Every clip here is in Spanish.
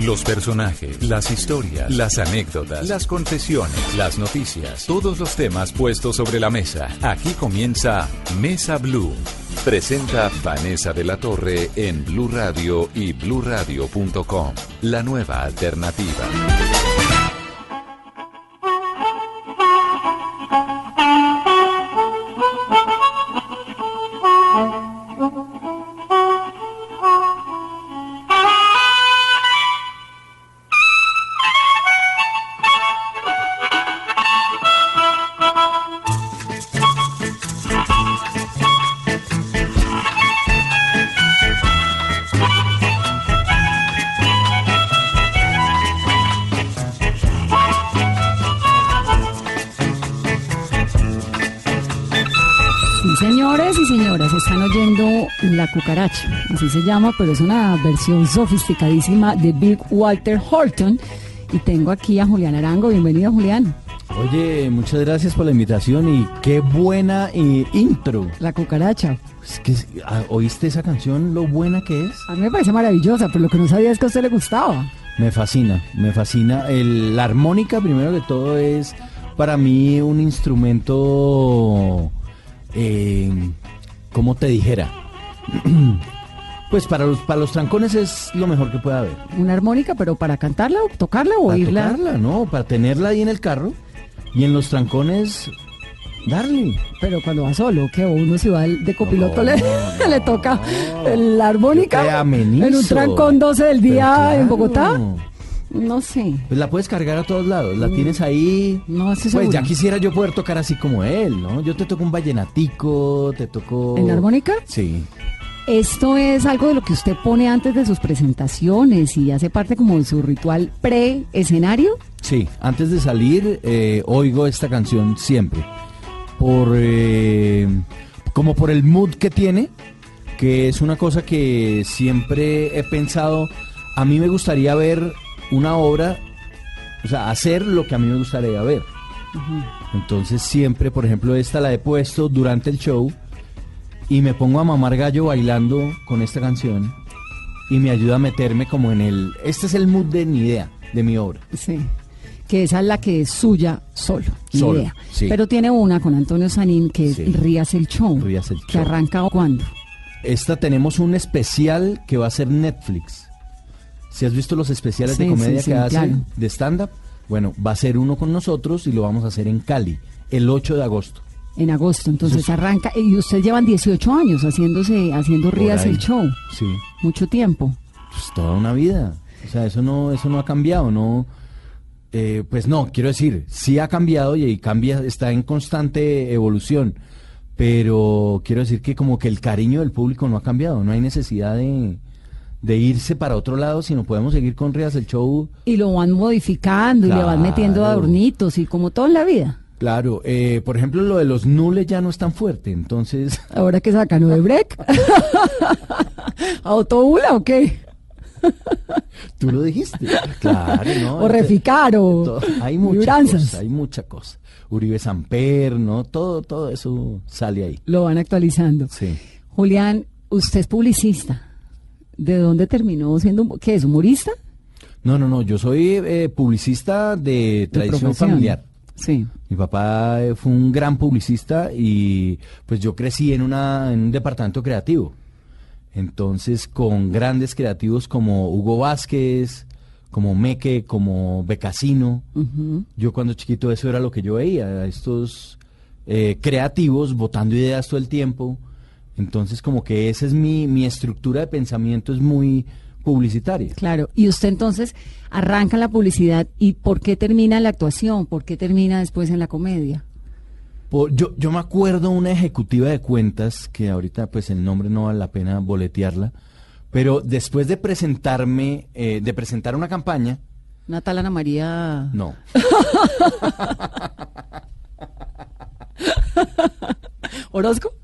Los personajes, las historias, las anécdotas, las confesiones, las noticias, todos los temas puestos sobre la mesa. Aquí comienza Mesa Blue. Presenta Vanessa de la Torre en Blue Radio y bluradio.com. La nueva alternativa. Así se llama, pero es una versión sofisticadísima de Big Walter Horton. Y tengo aquí a Julián Arango. Bienvenido, Julián. Oye, muchas gracias por la invitación y qué buena eh, intro. La Cucaracha. Es que, ah, ¿Oíste esa canción, lo buena que es? A mí me parece maravillosa, pero lo que no sabía es que a usted le gustaba. Me fascina, me fascina. El- la armónica, primero que todo, es para mí un instrumento, eh, ¿cómo te dijera? pues para los, para los trancones es lo mejor que puede haber. Una armónica, pero para cantarla, o tocarla o Para oírla. tocarla, ¿no? Para tenerla ahí en el carro y en los trancones darle. Pero cuando va solo, que uno si va de copiloto No, le, no, le toca no. la armónica en un trancón 12 del día en. Bogotá. No sé. Pues la puedes cargar a todos lados, la tienes ahí. Mm. No Pues ya quisiera yo poder tocar así como él, ¿no? Yo te toco un vallenatico, te toco... ¿En la armónica? Sí. Esto es algo de lo que usted pone antes de sus presentaciones y hace parte como de su ritual pre-escenario. Sí, antes de salir eh, oigo esta canción siempre. Por eh, como por el mood que tiene, que es una cosa que siempre he pensado. A mí me gustaría ver una obra, o sea, hacer lo que a mí me gustaría ver. Entonces siempre, por ejemplo, esta la he puesto durante el show y me pongo a mamar gallo bailando con esta canción y me ayuda a meterme como en el... Este es el mood de mi idea, de mi obra. Sí. Que esa es la que es suya solo. mi Solo, idea. sí. Pero tiene una con Antonio Sanín que es. Rías el Show. Rías el Que Show. arranca cuando. Esta tenemos un especial que va a ser Netflix. Si has visto los especiales de comedia que hacen claro. de stand-up, bueno, va a ser uno con nosotros y lo vamos a hacer en Cali, el 8 de agosto. En agosto, entonces arranca. Y ustedes llevan 18 años haciéndose, haciendo Rías el Show. Sí, Mucho tiempo. pues toda una vida. O sea, eso no, eso no ha cambiado, no. eh, pues no, quiero decir, sí ha cambiado y, y cambia, está en constante evolución. Pero quiero decir que como que el cariño del público no ha cambiado, no hay necesidad de, de irse para otro lado, sino podemos seguir con Rías el show Y lo van modificando y le van metiendo adornitos y como todo en la vida. Claro, eh, por ejemplo, lo de los nules ya no es tan fuerte, entonces, Ahora que sacan de break. ¿Autobula o qué? tú lo dijiste. Claro, ¿no? O reficar o hay muchas cosas, hay mucha cosa. Uribe Samper, ¿no? Todo, todo eso sale ahí. Lo van actualizando. Sí. Julián, usted es publicista. ¿De dónde terminó siendo, qué es, humorista? No, no, no, yo soy eh, publicista de tradición familiar. Sí. Mi papá eh, fue un gran publicista y pues yo crecí en, una, en un departamento creativo. Entonces con grandes creativos como Hugo Vázquez, como Meque, como Becasino. Yo cuando chiquito eso era lo que yo veía, estos eh, creativos botando ideas todo el tiempo. Entonces como que esa es mi, mi estructura de pensamiento, es muy publicitaria. Claro. Y usted entonces arranca la publicidad y ¿por qué termina la actuación? ¿Por qué termina después en la comedia? Por- yo, yo me acuerdo una ejecutiva de cuentas, que ahorita pues el nombre no vale la pena boletearla, Pero después de presentarme, eh, de presentar una campaña, Una tal Ana María. no. ¿Orozco?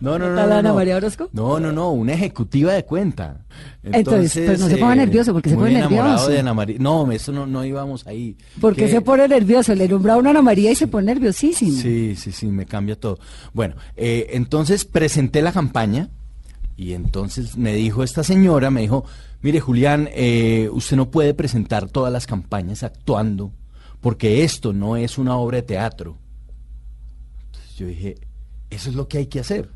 No, no, no. ¿Tal no, Ana no. María Orozco? No, no, no, una ejecutiva de cuenta. Entonces, pero no se ponga nervioso, porque se pone nervioso. de Ana María. No, eso no, no íbamos ahí. ¿Por qué se pone nervioso? Le nombra a una Ana María y se pone nerviosísimo. Sí, sí, sí, me cambia todo. Bueno, eh, entonces presenté la campaña y entonces me dijo esta señora, me dijo, mire Julián, eh, usted no puede presentar todas las campañas actuando porque esto no es una obra de teatro. Entonces yo dije, eso es lo que hay que hacer,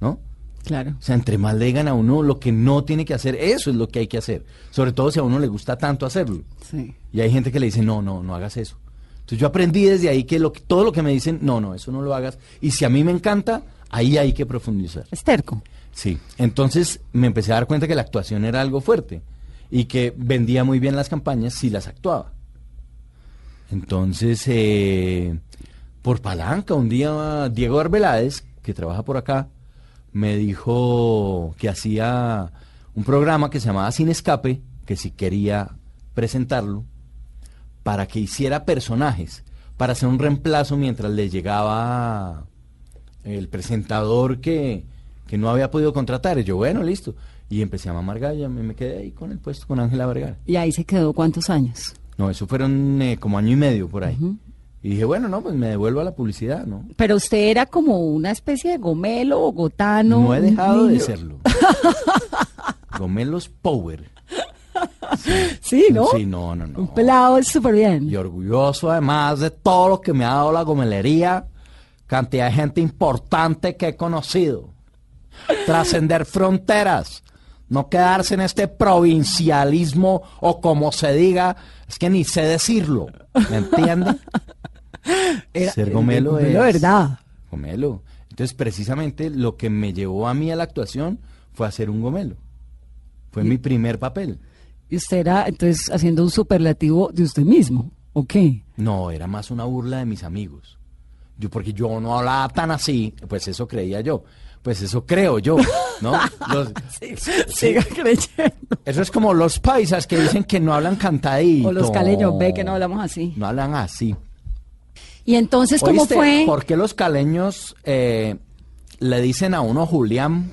¿no? Claro. O sea, entre más le digan a uno lo que no tiene que hacer, eso es lo que hay que hacer. Sobre todo si a uno le gusta tanto hacerlo. Sí. Y hay gente que le dice, no, no, no hagas eso. Entonces yo aprendí desde ahí que, lo, todo lo que me dicen, no, no, eso no lo hagas. Y si a mí me encanta, ahí hay que profundizar. Es terco. Sí. Entonces me empecé a dar cuenta que la actuación era algo fuerte y que vendía muy bien las campañas si las actuaba. Entonces, eh, por palanca, un día Diego Arbeláez, que trabaja por acá, me dijo que hacía un programa que se llamaba Sin Escape, que si quería presentarlo, para que hiciera personajes, para hacer un reemplazo mientras le llegaba el presentador que, que no había podido contratar. Y yo, bueno, listo. Y empecé a mamar galla, me, me quedé ahí con el puesto con Ángela Vergara. Y ahí se quedó cuántos años. No, eso fueron eh, como año y medio por ahí. Y dije, bueno, no, pues me devuelvo a la publicidad, ¿no? Pero usted era como una especie de gomelo, bogotano. No, he dejado de serlo. Gomelos Power. Sí, ¿no? Sí, no, no, no. Un pelado es súper bien. Y orgulloso además de todo lo que me ha dado la gomelería, cantidad de gente importante que he conocido. Trascender fronteras, no quedarse en este provincialismo o como se diga, es que ni sé decirlo, ¿me entiende? Era- Ser gomelo el es... gomelo, ¿verdad? Gomelo. Entonces, precisamente lo que me llevó a mí a la actuación fue hacer un gomelo. Fue mi primer papel. Y usted era entonces haciendo un superlativo de usted mismo. ¿O qué? No, era más una burla de mis amigos. Yo, porque yo no hablaba tan así, pues eso creía yo. Pues eso creo yo, ¿no? Los- Siga creyendo. eso es como los paisas que dicen que no hablan cantadito. O los caleños, ve que no hablamos así. No hablan así. Y entonces, ¿cómo ¿Oíste? fue? ¿Por qué los caleños eh, le dicen a uno Julián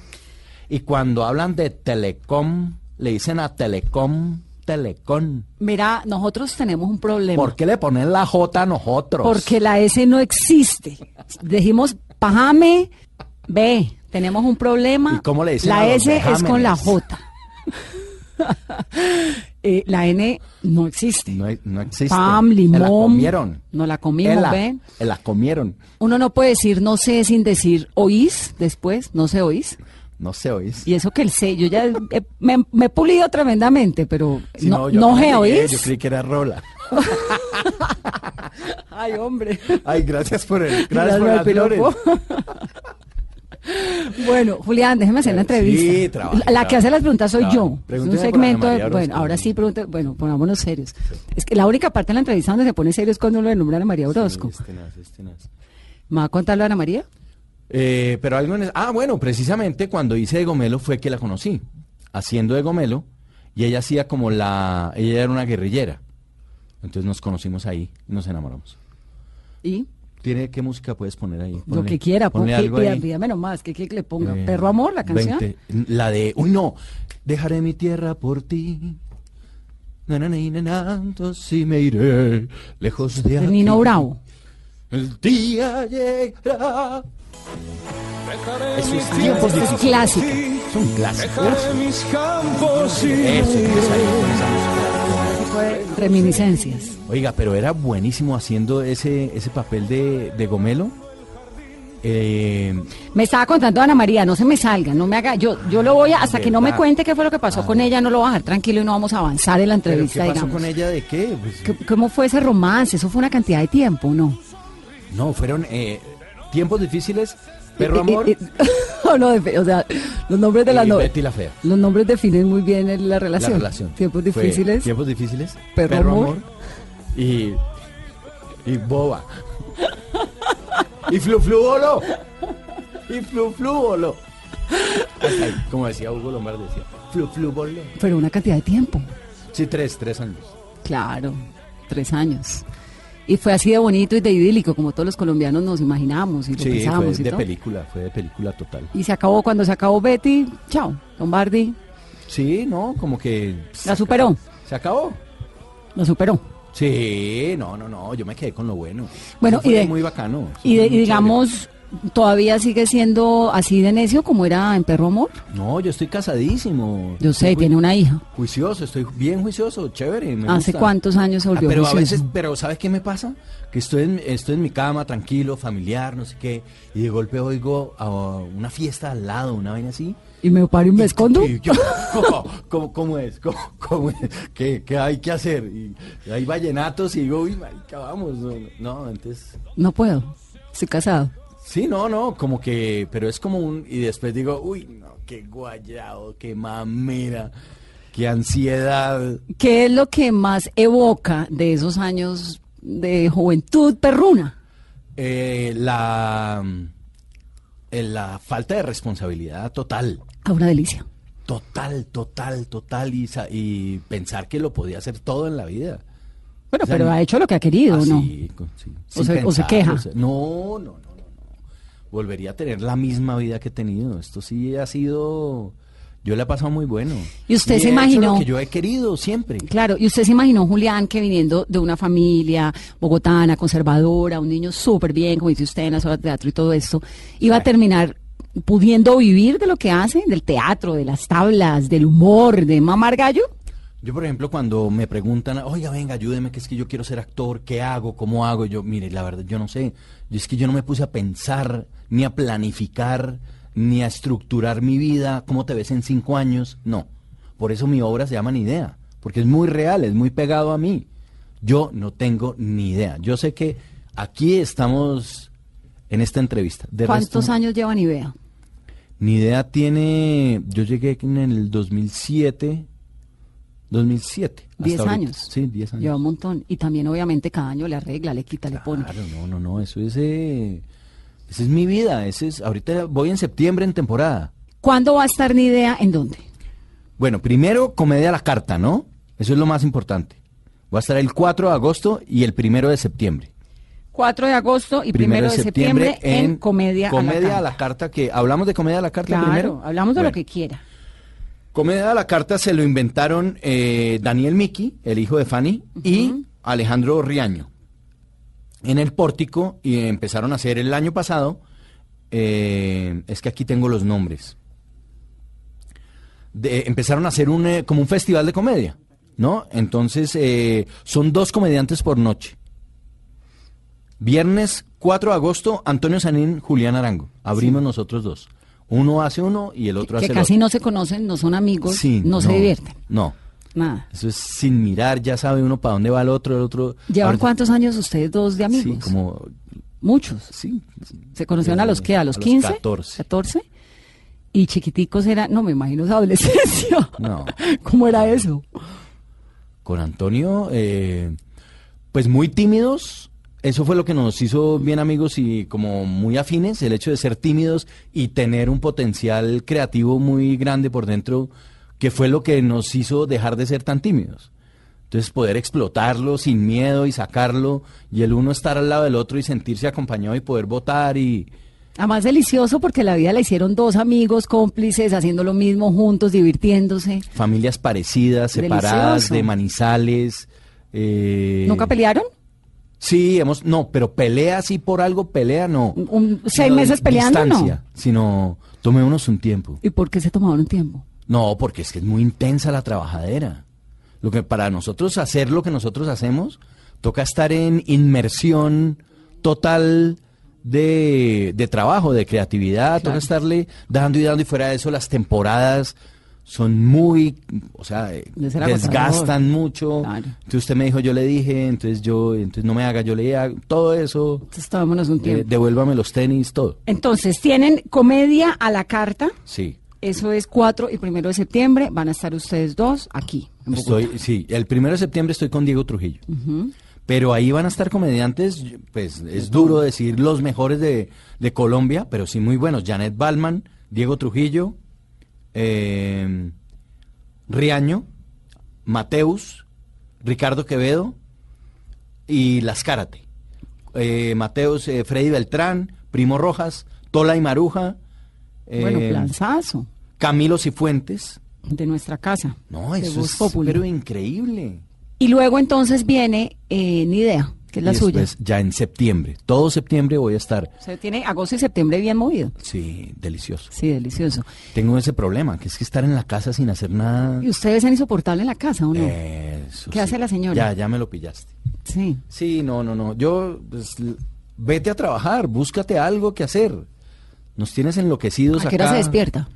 y cuando hablan de Telecom le dicen a Telecom Telecom? Mira, nosotros tenemos un problema. ¿Por qué le ponen la J a nosotros? Porque la S no existe. Dijimos, pajame, ve, tenemos un problema. ¿Y cómo le dicen La a los S es con la? J. Eh, la N no existe. No, no existe. Pam, Eh, limón. La comieron. No la comimos, ¿ven? eh, La comieron. Uno no puede decir no sé sin decir oís después, no sé oís. No sé, oís. Y eso que el sé, yo ya he- me, me he pulido tremendamente, pero no, yo no sé llegué, oís. Yo creí que era Rola. Ay, hombre. Ay, gracias por el. Gracias Gracias por piropo. Bueno, Julián, déjeme hacer la Eh, entrevista. sí, trabaja, la que trabaja. hace las preguntas soy Trabaja. yo. Es un segmento de. Bueno, ahora sí, pregunte, bueno, pongámonos serios. Es que la única parte de la entrevista donde se pone serio es cuando uno le nombra a Ana María Orozco. Sí, tenaz, tenaz. ¿Me va a contarlo Ana María? Eh, pero algo en es- Ah, bueno, precisamente cuando hice de Gomelo fue que la conocí. Haciendo de Gomelo. Y ella hacía como la. Ella era una guerrillera. Entonces nos conocimos ahí y nos enamoramos. Y ¿Tiene qué música puedes poner ahí? lo que quiera, ponle pon- algo ahí. pídame nomás, ¿qué quiere que le ponga? Eh, ¿Perro Amor, la canción? 20. La de. Uy, no. Dejaré mi tierra por ti. Entonces me iré lejos de aquí. Nino Bravo. El día llegará. Eso es Es tiempos difíciles. clásica. Es un clásico. mis campos y Eso, esa música. Fue Reminiscencias. Oiga, pero era buenísimo haciendo ese, ese papel de, de Gomelo. Eh, Me estaba contando Ana María, no se me salga, no me haga, yo, yo lo voy a, hasta que no me cuente qué fue lo que pasó con ella, no lo voy a dejar tranquilo y no vamos a avanzar en la ¿Pero entrevista, qué pasó digamos. con ella de qué? Pues, ¿Qué- ¿Cómo fue ese romance? Eso fue una cantidad de tiempo, ¿no? no, fueron eh, tiempos difíciles. Perro Amor o, no, de- o sea, los nombres de y la no- Betty la Fea. Los nombres definen muy bien la relación. La relación. Tiempos Fue difíciles. Tiempos difíciles. Perro Amor. y, y Boba. y Flu Flu Bolo. Y Flu Flu Bolo. Hasta ahí, como decía Hugo Lombard, decía. Flu, flu, volé. Pero una cantidad de tiempo. Sí, tres, tres años. Claro, tres años. Y fue así de bonito y de idílico, como todos los colombianos nos imaginamos y lo Sí, fue y de todo. película, fue de película total. Y se acabó cuando se acabó Betty, chao, Lombardi Sí, no, como que... la superó, Se acabó. la superó. Sí, no, no, no, yo me quedé con lo bueno. Bueno, y de- muy bacano. de- y digamos, todavía sigue siendo así de necio como era en Perro Amor. No, yo estoy casadísimo. Yo sé, tiene una hija. Juicioso, estoy bien juicioso, chévere. me ¿Hace gusta. cuántos años se Ah, volvió pero a veces, pero ¿sabes qué me pasa? Que estoy en, estoy en mi cama, tranquilo, familiar, no sé qué, y de golpe oigo a una fiesta al lado, una vaina así. ¿Y me paro y me escondo? Y yo, ¿cómo, cómo, cómo es? ¿Cómo, cómo es? ¿Qué, qué hay que hacer? Y hay vallenatos y digo, uy, marica, vamos. No, no, entonces... No puedo, estoy casado. Sí, no, no, como que, pero es como un, y después digo, uy, no, qué guayado, qué mamera, qué ansiedad. ¿Qué es lo que más evoca de esos años de juventud perruna? Eh, la, eh, la falta de responsabilidad total, A una delicia. total, total, total, y, y pensar que lo podía hacer todo en la vida. Bueno, O sea, pero ha hecho lo que ha querido, ¿no? Así, con- sí, O se- o se pensar, queja. sea, no, no, no, no, no. Volvería a tener la misma vida que he tenido. Esto sí ha sido, yo le he pasado muy bueno. ¿Y usted se imaginó? lo que yo he querido siempre. Claro, y usted se imaginó, Julián, que viniendo de una familia bogotana, conservadora, un niño súper bien, como dice usted, en las horas de teatro y todo esto, iba a terminar pudiendo vivir de lo que hace, del teatro, de las tablas, del humor, de mamar gallo? Yo, por ejemplo, cuando me preguntan, oiga, venga, ayúdeme, que es que yo quiero ser actor, ¿qué hago? ¿Cómo hago? Y yo, mire, la verdad, yo no sé. Y es que yo no me puse a pensar, ni a planificar, ni a estructurar mi vida, cómo te ves en cinco años. No. Por eso mi obra se llama Ni Idea, porque es muy real, es muy pegado a mí. Yo no tengo ni idea. Yo sé que aquí estamos en esta entrevista. De ¿Cuántos resto, años lleva Nivea? Ni idea tiene, yo llegué en el 2007, 2007. hasta Diez ahorita. años. Sí, 10 años. Lleva un montón. Y también, obviamente, cada año le arregla, le quita, le pone. Claro, no, no, no, eso es, eh, esa es mi vida, ese es, ahorita voy en septiembre en temporada. ¿Cuándo va a estar Nidea? ¿En dónde? Bueno, primero comedia a la carta, ¿no? Eso es lo más importante. Voy a estar el 4 de agosto y el primero de septiembre. 4 de agosto y primero, de septiembre, en Comedia, Comedia a la Carta. Carta, que hablamos de Comedia a la Carta Claro, primero. hablamos de Bueno. lo que quiera. Comedia a la carta se lo inventaron eh, Daniel Miki, el hijo de Fanny, y Alejandro Riaño. En el pórtico, y empezaron a hacer el año pasado, eh, es que aquí tengo los nombres. De- empezaron a hacer un, eh, como un festival de comedia, ¿no? Entonces, eh, son dos comediantes por noche. Viernes 4 de agosto, Antonio Sanín, Julián Arango. Abrimos nosotros dos. Uno hace uno y el otro que hace el casi otro. no se conocen, no son amigos, Sí, no, se divierten. No. Nada. Eso es sin mirar, ya sabe uno para dónde va el otro, el otro. ¿Llevan cuántos años ustedes dos de amigos? Sí, como. Muchos. Sí. ¿Se conocieron a los qué? ¿A los A los 15? 14. 14. Y chiquiticos era, no me imagino esa adolescencia. No. ¿Cómo era eso? Con Antonio, eh, pues muy tímidos. Eso fue lo que nos hizo bien amigos y como muy afines, el hecho de ser tímidos y tener un potencial creativo muy grande por dentro, que fue lo que nos hizo dejar de ser tan tímidos. Entonces poder explotarlo sin miedo y sacarlo y el uno estar al lado del otro y sentirse acompañado y poder votar y... Además delicioso porque la vida la hicieron dos amigos cómplices haciendo lo mismo juntos, divirtiéndose. familias parecidas, separadas Delicioso. de manizales. eh, ¿Nunca pelearon? Sí, hemos, no, pero pelea sí por algo, pelea no. Un- seis meses peleando, ¿no? Sino tomémonos un tiempo. ¿Y por qué se tomaron un tiempo? No, porque es que es muy intensa la trabajadera. Lo que para nosotros hacer lo que nosotros hacemos, toca estar en inmersión total de, de trabajo, de creatividad, toca estarle dando y dando y fuera de eso las temporadas son muy, o sea, eh, desgastan mucho. Claro. Entonces usted me dijo, yo le dije, entonces yo, entonces no me haga, yo le haga, todo eso, Entonces tomémonos un eh, tiempo. devuélvame los tenis, todo. Entonces, tienen comedia a la carta. Sí. Eso es 4 y primero de septiembre. Van a estar ustedes dos aquí. En. Estoy, sí, el primero de septiembre estoy con Diego Trujillo. Pero ahí van a estar comediantes, pues es duro decir los mejores de, de Colombia, pero sí muy buenos. Janet Balman, Diego Trujillo, eh, Riaño, Mateus, Ricardo Quevedo y Las Cárate. Eh, Mateus, eh, Freddy Beltrán, Primo Rojas, Tola y Maruja, Bueno, planzazo Camilo Cifuentes. de nuestra casa. No, eso es pero increíble. Y luego entonces viene eh, Ni Idea, que es la y suya. después, ya en septiembre, todo septiembre voy a estar. O sea, tiene agosto y septiembre bien movido. Sí, delicioso. Sí, delicioso. Tengo ese problema, que es que estar en la casa sin hacer nada. ¿Y ustedes son insoportables en la casa o no? Eso ¿Qué hace la señora? Ya, ya me lo pillaste. Sí. Sí, no, no, no. Yo, pues, vete a trabajar, búscate algo que hacer. Nos tienes enloquecidos ¿A qué hora acá. se despierta?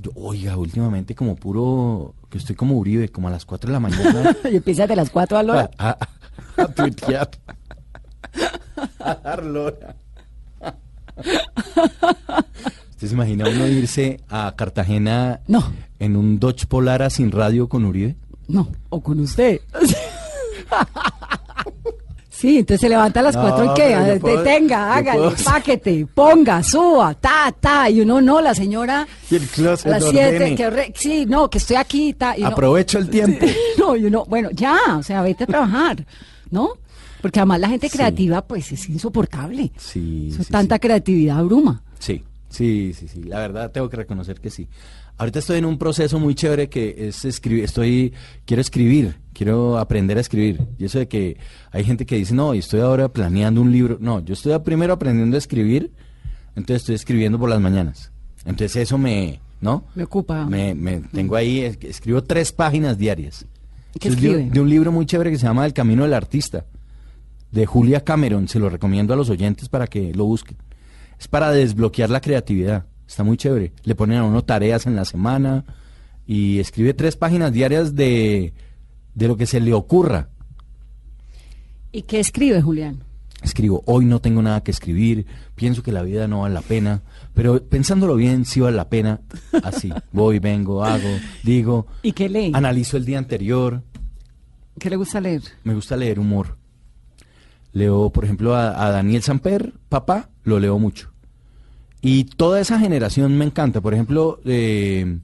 Yo, oiga, últimamente como puro, que estoy como Uribe, como a las 4 de la mañana. y empieza de las 4 a la hora. A, tuitear. a dar lora. ¿Usted se imagina uno irse a Cartagena No. en un Dodge Polara sin radio con Uribe? No, o con usted. Sí, entonces se levanta a las No, cuatro y qué, Te- puedo- tenga, hágale, páquete, ponga, suba, ta, ta, y uno no, la señora Y el closet a las siete, que sí, no, que estoy aquí, ta, y Aprovecho el tiempo. No, y uno, bueno, ya, o sea, vete a trabajar, ¿no? Porque además la gente Sí. creativa, pues, es insoportable. Sí, tanta sí. creatividad abruma. Sí, sí, sí, sí. La verdad tengo que reconocer que sí. Ahorita estoy en un proceso muy chévere que es escribir. Estoy, quiero escribir, quiero aprender a escribir. Y eso de que hay gente que dice, no, y estoy ahora planeando un libro. No, yo estoy primero aprendiendo a escribir, entonces estoy escribiendo por las mañanas. Entonces eso me, ¿no? Me ocupa. Me, me tengo ahí, es- escribo tres páginas diarias. ¿Qué de, de un libro muy chévere que se llama El Camino del Artista, de Julia Cameron. Se lo recomiendo a los oyentes para que lo busquen. Es para desbloquear la creatividad. Está muy chévere. Le ponen a uno tareas en la semana y escribe tres páginas diarias de, de lo que se le ocurra. ¿Y qué escribe, Julián? Escribo, hoy no tengo nada que escribir, pienso que la vida no vale la pena, pero pensándolo bien, sí vale la pena. Así, voy, vengo, hago, digo, ¿Y qué lee? analizo el día anterior, ¿Qué le gusta leer? me gusta leer humor. Leo, por ejemplo, a, a Daniel Samper, papá, lo leo mucho. Y toda esa generación me encanta. Por ejemplo, eh,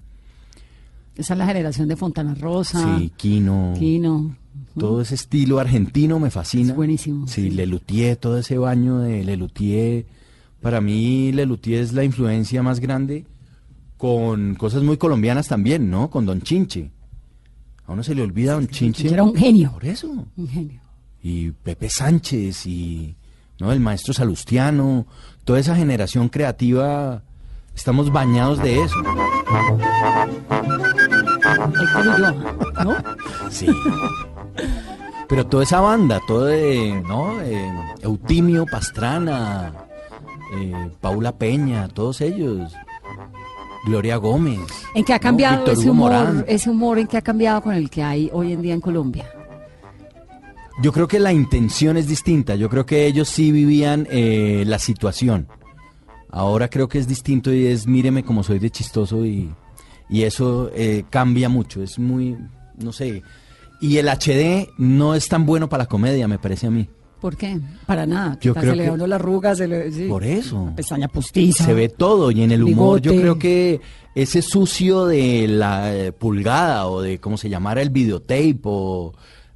Esa es la generación de Fontana Rosa. sí, Quino, Quino. todo ese estilo argentino me fascina. Es buenísimo, Sí, sí. Lelutier, todo ese baño de Lelutier. Para mí, Lelutier es la influencia más grande con cosas muy colombianas también, ¿no? Con Don Chinche. A uno se le olvida Don Chinche. Era un genio. Por eso. Un genio. Y Pepe Sánchez y no el maestro Salustiano, toda esa generación creativa, estamos bañados de eso. ¿no? Sí. Pero toda esa banda, todo de, ¿no? Eh, Eutimio Pastrana, eh, Paula Peña, todos ellos. Gloria Gómez. ¿En qué ha ¿no? cambiado Víctor ese humor, Morán. ese humor en qué ha cambiado con el que hay hoy en día en Colombia? Yo creo que la intención es distinta. Yo creo que ellos sí vivían eh, la situación. Ahora creo que es distinto y es míreme como soy de chistoso y, y eso eh, cambia mucho. Es muy, no sé. Y el HD no es tan bueno para la comedia, me parece a mí. ¿Por qué? Para nada. Yo creo se le da a uno la arruga, se le... sí. Por eso. Pestaña postiza. Se ve todo y en el humor yo creo que ese sucio de la eh, pulgada o de cómo se llamara el videotape o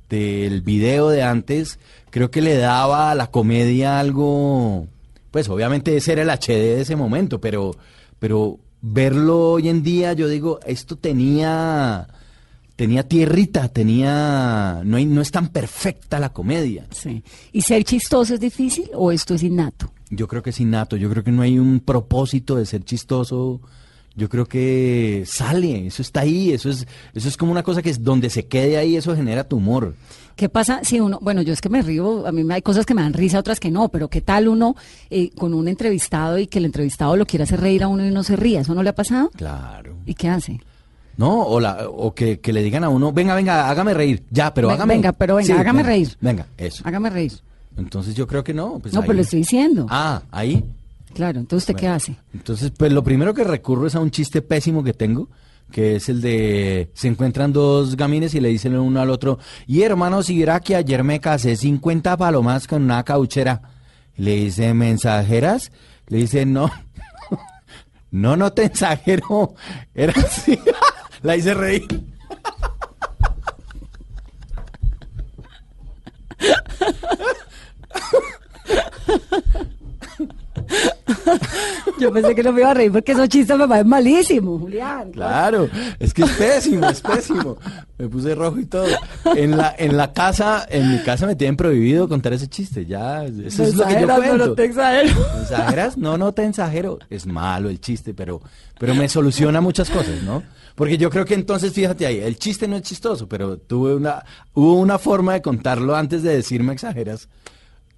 del video de antes, creo que le daba a la comedia algo, pues obviamente ese era el HD de ese momento, pero, pero verlo hoy en día yo digo, esto tenía, tenía tierrita, tenía, no, hay- no es tan perfecta la comedia. Sí. ¿Y ser chistoso es difícil o esto es innato? Yo creo que es innato, yo creo que no hay un propósito de ser chistoso. Yo creo que sale, eso está ahí, eso es, eso es como una cosa que es donde se quede ahí, eso genera tu humor. ¿Qué pasa si uno, bueno, yo es que me río, a mí hay cosas que me dan risa, otras que no, pero qué tal uno eh, con un entrevistado y que el entrevistado lo quiera hacer reír a uno y no se ría? ¿Eso no le ha pasado? Claro. ¿Y qué hace? No, o, la, o que, que le digan a uno, venga, venga, hágame reír. Ya, pero hágame. venga, pero venga, hágame venga, reír. Venga, eso. Hágame reír. Entonces yo creo que no. Pues no, ahí- pero le estoy diciendo. Ah, ahí. Claro, entonces ¿usted qué hace? Entonces, pues lo primero que recurro es a un chiste pésimo que tengo, que es el de se encuentran dos gamines y le dicen uno al otro, y hermano, si verá que ayer me casé 50 palomas con una cauchera. Le dice, ¿mensajeras? Le dice, no, no, no te ensajero. Era así. La hice reír. Yo pensé que no me iba a reír porque esos chistes me parecen malísimos, Julián. Claro, es que es pésimo, es pésimo. Me puse rojo y todo. En la, en la casa, en mi casa me tienen prohibido contar ese chiste. Ya, eso es lo que yo cuento. no te exagero. ¿Exageras? No, no te exagero. Es malo el chiste, pero, pero me soluciona muchas cosas, ¿no? Porque yo creo que entonces, fíjate ahí, el chiste no es chistoso, pero tuve una, hubo una forma de contarlo antes de decirme exageras,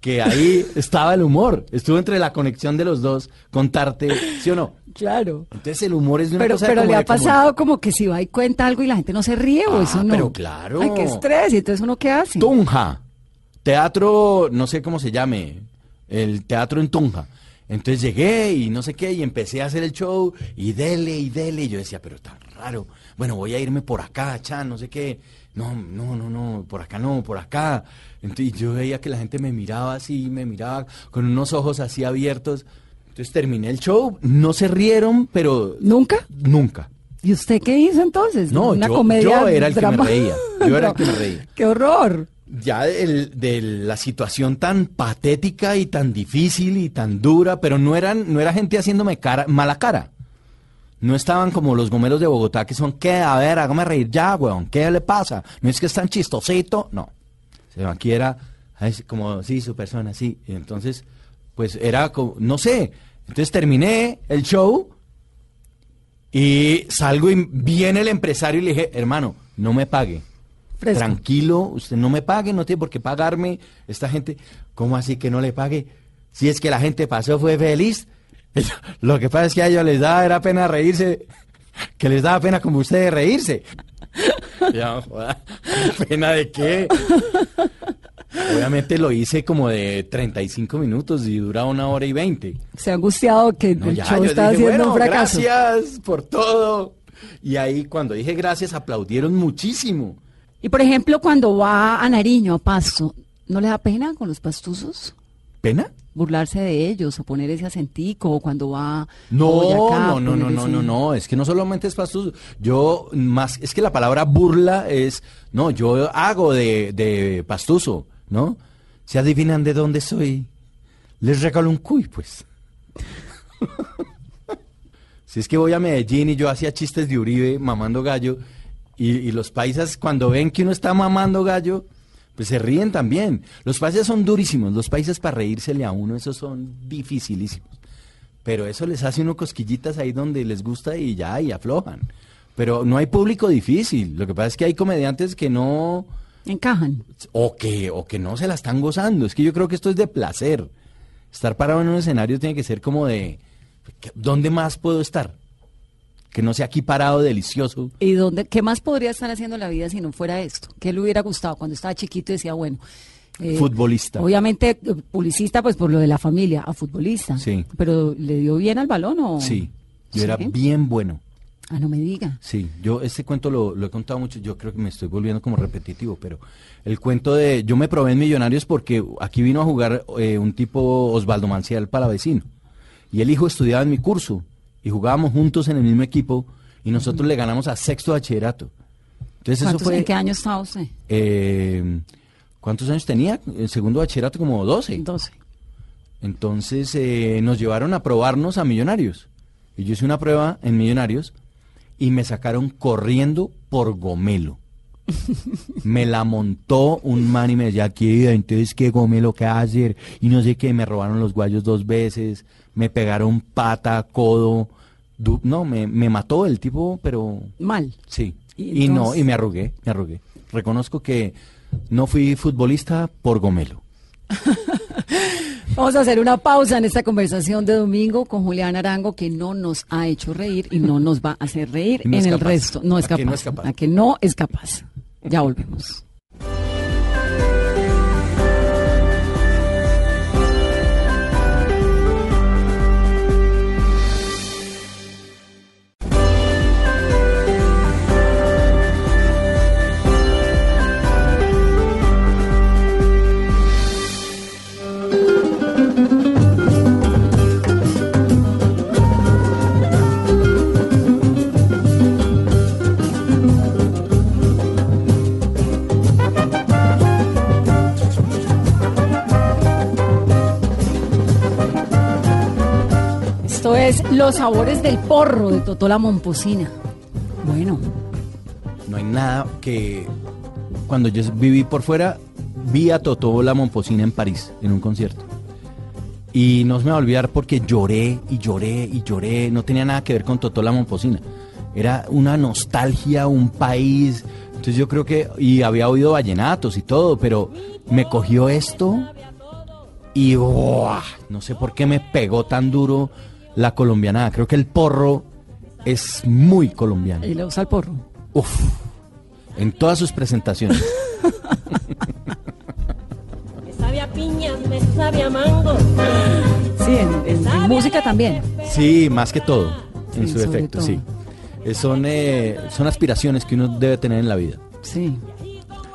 que ahí estaba el humor. Estuvo entre la conexión de los dos, contarte, ¿sí o no? Claro. Entonces el humor es una Pero, cosa pero como le ha pasado como que si va y cuenta algo y la gente no se ríe o Ah, eso no. pero claro. Ay, qué estrés. ¿Y entonces uno qué hace? Tunja. Teatro, no sé cómo se llame, el teatro en Tunja. Entonces llegué y no sé qué, y empecé a hacer el show, y dele, y dele, y yo decía, pero tan raro. Bueno, voy a irme por acá, chan, no sé qué. No, no, no, no, por acá no, por acá. Entonces yo veía que la gente me miraba así, me miraba con unos ojos así abiertos. Entonces terminé el show, no se rieron, pero ¿Nunca? nunca. ¿Y usted qué hizo entonces? No, Una yo- comedia yo era el que me reía. Yo era el que me reía. ¡Qué horror! ya de, la situación tan patética y tan difícil y tan dura, pero no eran, no era gente haciéndome cara, mala cara. No estaban como los gomeros de Bogotá que son, ¿qué? A ver, hágame reír ya, weón. ¿Qué le pasa? No es que es tan chistosito. No. O sea, aquí era como, sí, su persona, sí. Y entonces, pues era como, no sé. Entonces terminé el show y salgo y viene el empresario y le dije, hermano, no me pague. Fresco. Tranquilo, usted no me pague, no tiene por qué pagarme. Esta gente, ¿cómo así que no le pague? Si es que la gente pasó, fue feliz. Lo que pasa es que a ellos les daba era pena reírse, que les daba pena como ustedes reírse. Ya, joda, ¿Pena de qué? Obviamente lo hice como de 35 minutos y dura una hora y 20. Se ha angustiado que No, el ya, show está dije, haciendo bueno, un fracaso. gracias por todo. Y ahí cuando dije gracias aplaudieron muchísimo. Y por ejemplo, cuando va a Nariño, a Pasto, ¿no le da pena con los pastuzos? ¿Pena? Burlarse de ellos o poner ese acentico o cuando va a No, Boyacá, no, no, no, no, no, no, es que no solamente es pastuso. Yo más, es que la palabra burla es, no, yo hago de, de pastuso, ¿no? Se adivinan de dónde soy. Les regalo un cuy, pues. si es que voy a Medellín y yo hacía chistes de Uribe mamando gallo, y, y los paisas cuando ven que uno está mamando gallo, pues se ríen también. Los paisas son durísimos, los paisas para reírsele a uno, esos son dificilísimos. Pero eso les hace uno cosquillitas ahí donde les gusta y ya, y aflojan. Pero no hay público difícil. Lo que pasa es que hay comediantes que no, Encajan. o que, o que no se la están gozando. Es que yo creo que esto es de placer. Estar parado en un escenario tiene que ser como de, ¿qué- ¿dónde más puedo estar? Que no sea aquí parado delicioso. ¿Y dónde, qué más podría estar haciendo en la vida si no fuera esto? ¿Qué le hubiera gustado cuando estaba chiquito y decía, bueno... eh, Futbolista. Obviamente, eh, publicista, pues por lo de la familia, a futbolista. Sí. Pero ¿le dio bien al balón o...? Sí, yo ¿Sí? era bien bueno. Ah, no me diga. Sí, yo este cuento lo, lo he contado mucho, yo creo que me estoy volviendo como repetitivo, pero el cuento de, yo me probé en Millonarios porque aquí vino a jugar eh, un tipo Osvaldo Manciel para vecino, y el hijo estudiaba en mi curso, y jugábamos juntos en el mismo equipo, y nosotros le ganamos a sexto bachillerato. Entonces eso ¿Cuántos- fue... ¿En qué año estaba usted? eh, ¿Cuántos años tenía? El segundo bachillerato como 12. 12. Entonces eh, nos llevaron a probarnos a Millonarios. Y yo hice una prueba en Millonarios y me sacaron corriendo por Gomelo. Me la montó un man y me decía, aquí, entonces qué Gomelo, qué hacer. Y no sé qué, me robaron los guayos dos veces, me pegaron pata, codo. du- no, me, me mató el tipo, pero Mal. sí. Y Y, no, y me arrugué, me arrugué. Reconozco que no fui futbolista por Gomelo. Vamos a hacer una pausa en esta conversación de domingo con Julián Arango, que no nos ha hecho reír y no nos va a hacer reír no en el capaz. resto. No es ¿A que capaz. no es capaz? A que no es capaz. Ya volvemos. Los sabores del porro de Totó la Momposina. Bueno, No hay nada que... Cuando yo viví por fuera, vi a Totó la Momposina en París, en un concierto. Y no se me va a olvidar porque lloré y lloré y lloré. No tenía nada que ver con Totó la Momposina. Era una nostalgia, un país. Entonces yo creo que... Y había oído vallenatos y todo, pero me cogió esto y no sé por qué me pegó tan duro la colombiana. Creo que el porro es muy colombiano. y le usa el porro. Uf, en todas sus presentaciones. Me sabe a piña, me sabe a mango. Sí, en, en- en música también. Sí, más que todo, en Sí, su sobre efecto, todo. sí. Eh, Son, eh, son aspiraciones que uno debe tener en la vida. Sí.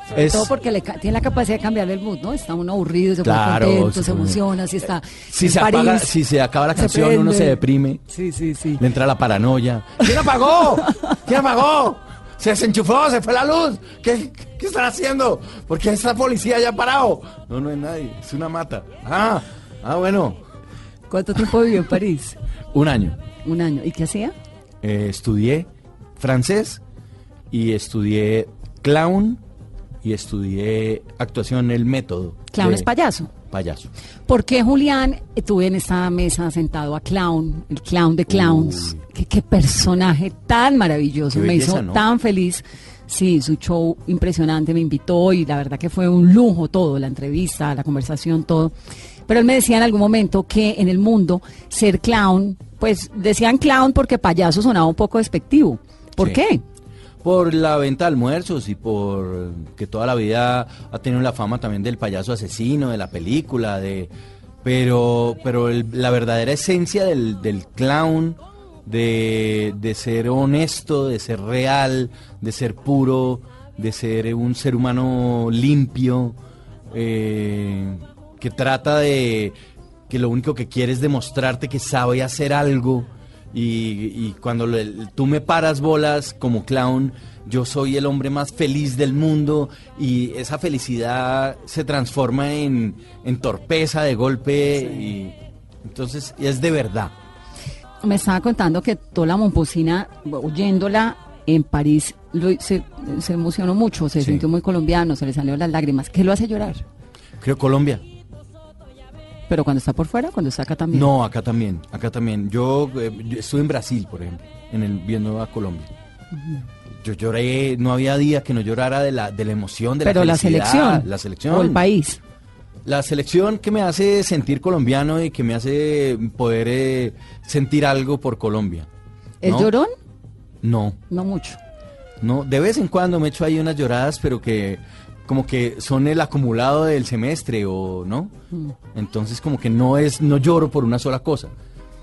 Sobre Es- todo porque le ca- tiene la capacidad de cambiar el mood, ¿no? Está uno aburrido, se pone Claro, contento, se emociona, si está Si en se, París, apaga, si se acaba la se canción, uno se deprime, Sí, sí, sí. le entra la paranoia. ¿Quién apagó? ¿Quién apagó? Se desenchufó, se fue la luz. ¿Qué, qué están haciendo? ¿Por qué esta policía ya ha parado? No, no es nadie, es una mata. Ah, ah, bueno, ¿Cuánto tiempo vivió en París? un año. Un año. ¿Y qué hacía? Eh, estudié francés y estudié clown y estudié actuación, el método. Clown de es payaso. Payaso. ¿Por qué Julián estuve en esta mesa sentado a Clown, el clown de clowns? ¿Qué, qué personaje tan maravilloso, Qué me hizo ¿no? tan feliz. Sí, su show impresionante, me invitó y la verdad que fue un lujo todo, la entrevista, la conversación, todo. Pero él me decía en algún momento que en el mundo ser clown, pues decían clown porque payaso sonaba un poco despectivo. ¿Por Sí. qué? Por la venta de almuerzos y por que toda la vida ha tenido la fama también del payaso asesino, de la película, de pero pero la verdadera esencia del, del clown, de, de ser honesto, de ser real, de ser puro, de ser un ser humano limpio, eh, que trata de que lo único que quiere es demostrarte que sabe hacer algo y, y cuando le- tú me paras bolas como clown, yo soy el hombre más feliz del mundo y esa felicidad se transforma en, en torpeza de golpe y entonces es de verdad. Me estaba contando que toda la Momposina, oyéndola en París, lo- se, se emocionó mucho, se Sí. sintió muy colombiano, se le salieron las lágrimas. ¿Qué lo hace llorar? Creo Colombia. Pero cuando está por fuera, cuando está acá también. No, acá también, acá también. Yo, eh, yo estuve en Brasil, por ejemplo, en el viendo a Colombia. Yo lloré, no había día que no llorara de la, de la emoción, de Pero la la felicidad. selección. La selección. O el país. La selección que me hace sentir colombiano y que me hace poder eh, sentir algo por Colombia. ¿Es ¿No? llorón? No, No mucho. no. De vez en cuando me echo ahí unas lloradas, pero que como que son el acumulado del semestre o no. Entonces como que no es, no lloro por una sola cosa.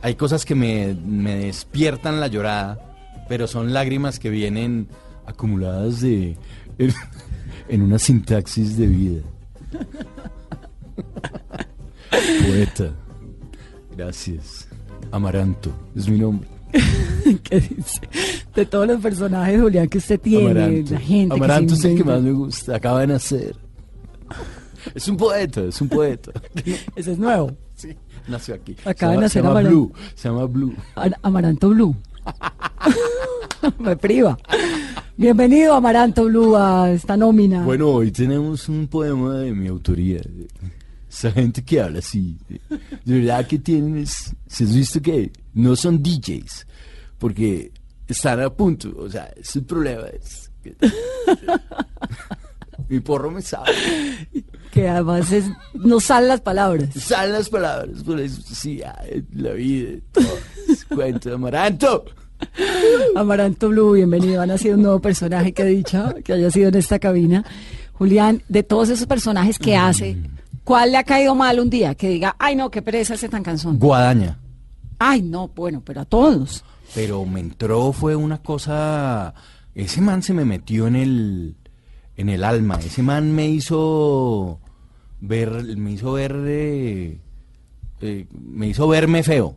Hay cosas que me, me despiertan la llorada, pero son lágrimas que vienen acumuladas de en, en una sintaxis de vida. Poeta. Gracias. Amaranto es mi nombre. ¿Qué dice? De todos los personajes, Julián, que usted tiene, Amaranto. la gente. Amaranto que es el que más me gusta. Acaba de nacer. Es un poeta, es un poeta. Ese es nuevo. Sí, nació aquí. Acaba de nacer Amaranto. Blue. Se llama Blue. Ar- Amaranto Blue. Me priva. Bienvenido, Amaranto Blue, a esta nómina. Bueno, hoy tenemos un poema de mi autoría. Esa gente que habla así. De verdad que tienes. ¿Se has visto que no son DJs? Porque están a punto. O sea, ese problema es. que- mi porro me sabe. Que además es, no salen las palabras. Salen las palabras, por eso sí, la vida, todo. es Cuento Amaranto. Amaranto Blue, bienvenido. Han nacido un nuevo personaje que he dicho que haya sido en esta cabina. Julián, de todos esos personajes que hace, ¿cuál le ha caído mal un día? Que diga, ay no, qué pereza ese tan cansón. Guadaña. Ay no, bueno, pero a todos. Pero me entró, fue una cosa. Ese man se me metió en el. en el alma. Ese man me hizo ver. me hizo ver. eh, eh, me hizo verme feo.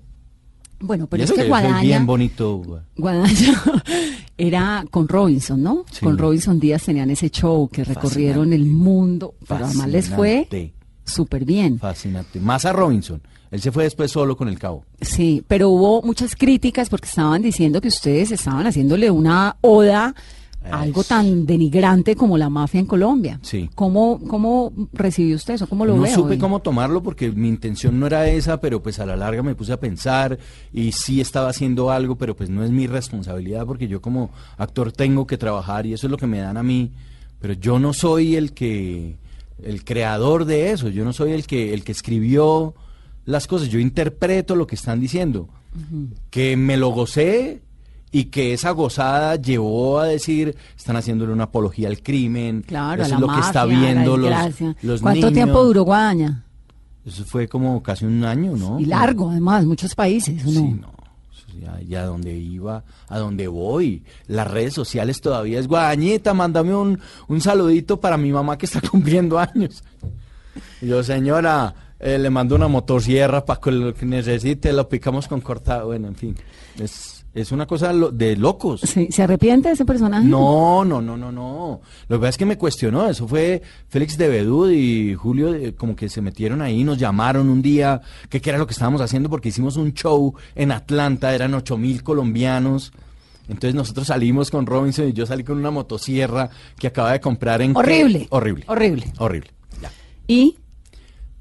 Bueno, pero es que soy Guadaña, bien bonito. Guadaña era con Robinson, ¿no? Sí. Con Robinson Díaz tenían ese show que recorrieron el mundo, pero además les fue. Súper bien. Fascinante. Más a Robinson. Él se fue después solo con el cabo. Sí, pero hubo muchas críticas porque estaban diciendo que ustedes estaban haciéndole una oda a algo tan denigrante como la mafia en Colombia. Sí. ¿Cómo, cómo recibió usted eso? ¿Cómo lo no ve supe hoy? cómo tomarlo porque mi intención no era esa, pero pues a la larga me puse a pensar y sí estaba haciendo algo, pero pues no es mi responsabilidad porque yo como actor tengo que trabajar y eso es lo que me dan a mí, pero yo no soy el que el creador de eso, yo no soy el que el que escribió las cosas, yo interpreto lo que están diciendo. Que me lo gocé y que esa gozada llevó a decir, están haciéndole una apología al crimen, Claro, eso es lo mafia, que está viendo los, los ¿Cuánto niños. tiempo duró Guadaña? Eso fue como casi un año, ¿no? Y largo, además, muchos países. ¿o Sí, no? Ya, ya donde iba, a donde voy. Las redes sociales todavía es Guadañita, mándame un, un saludito para mi mamá que está cumpliendo años. Yo, señora, eh, le mando una motosierra para que lo que necesite, lo picamos con cortado. Bueno, en fin. Es, es una cosa de locos. Sí, ¿Se arrepiente de ese personaje? No, no, no, no, no. Lo que pasa es que me cuestionó. Eso fue Félix de Bedud y Julio, eh, como que se metieron ahí, nos llamaron un día, que qué era lo que estábamos haciendo, porque hicimos un show en Atlanta, eran ocho mil colombianos. Entonces nosotros salimos con Robinson y yo salí con una motosierra que acaba de comprar en... Horrible. Horrible. Horrible. Horrible. Ya. ¿Y?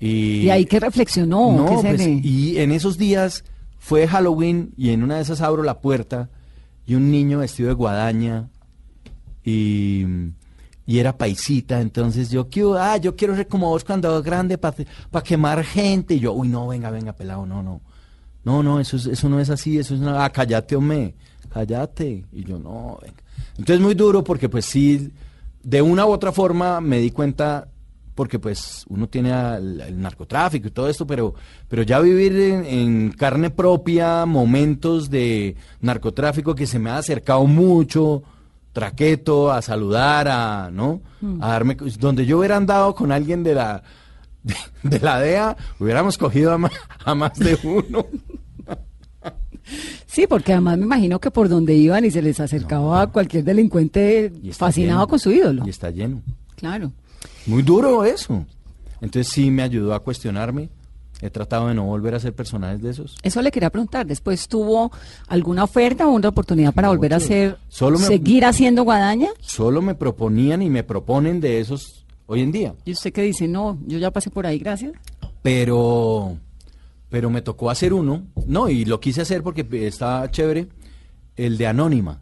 Y, ¿Y ahí qué reflexionó? no, ¿Qué se pues, y en esos días fue Halloween y en una de esas abro la puerta y un niño vestido de guadaña y, y era paisita, entonces yo, ah, yo quiero ser como vos cuando grande para quemar gente. Y yo, uy, no, venga, venga, pelado, no, no. No, no, eso, es- eso no es así, eso es una, ah, cállate, hombre, cállate. Y yo, no, venga. Entonces muy duro porque pues sí, de una u otra forma me di cuenta, porque pues uno tiene al- el, narcotráfico y todo esto, pero, pero ya vivir en, en carne propia momentos de narcotráfico que se me ha acercado mucho, traqueto, a saludar, a, ¿no? A darme, donde yo hubiera andado con alguien de la, de, de la DEA, hubiéramos cogido a más, a más de uno. Sí, porque además me imagino que por donde iban y se les acercaba a cualquier delincuente fascinado lleno. con su ídolo. Y está lleno. Claro. Muy duro eso. Entonces sí me ayudó a cuestionarme. He tratado de no volver a ser personajes de esos. Eso le quería preguntar. ¿Después tuvo alguna oferta o una oportunidad para volver a hacer, Solo me- seguir haciendo guadaña? Solo me proponían y me proponen de esos hoy en día. Y usted que dice, no, yo ya pasé por ahí, gracias. Pero, pero me tocó hacer uno. No, y lo quise hacer porque estaba chévere. El de Anónima.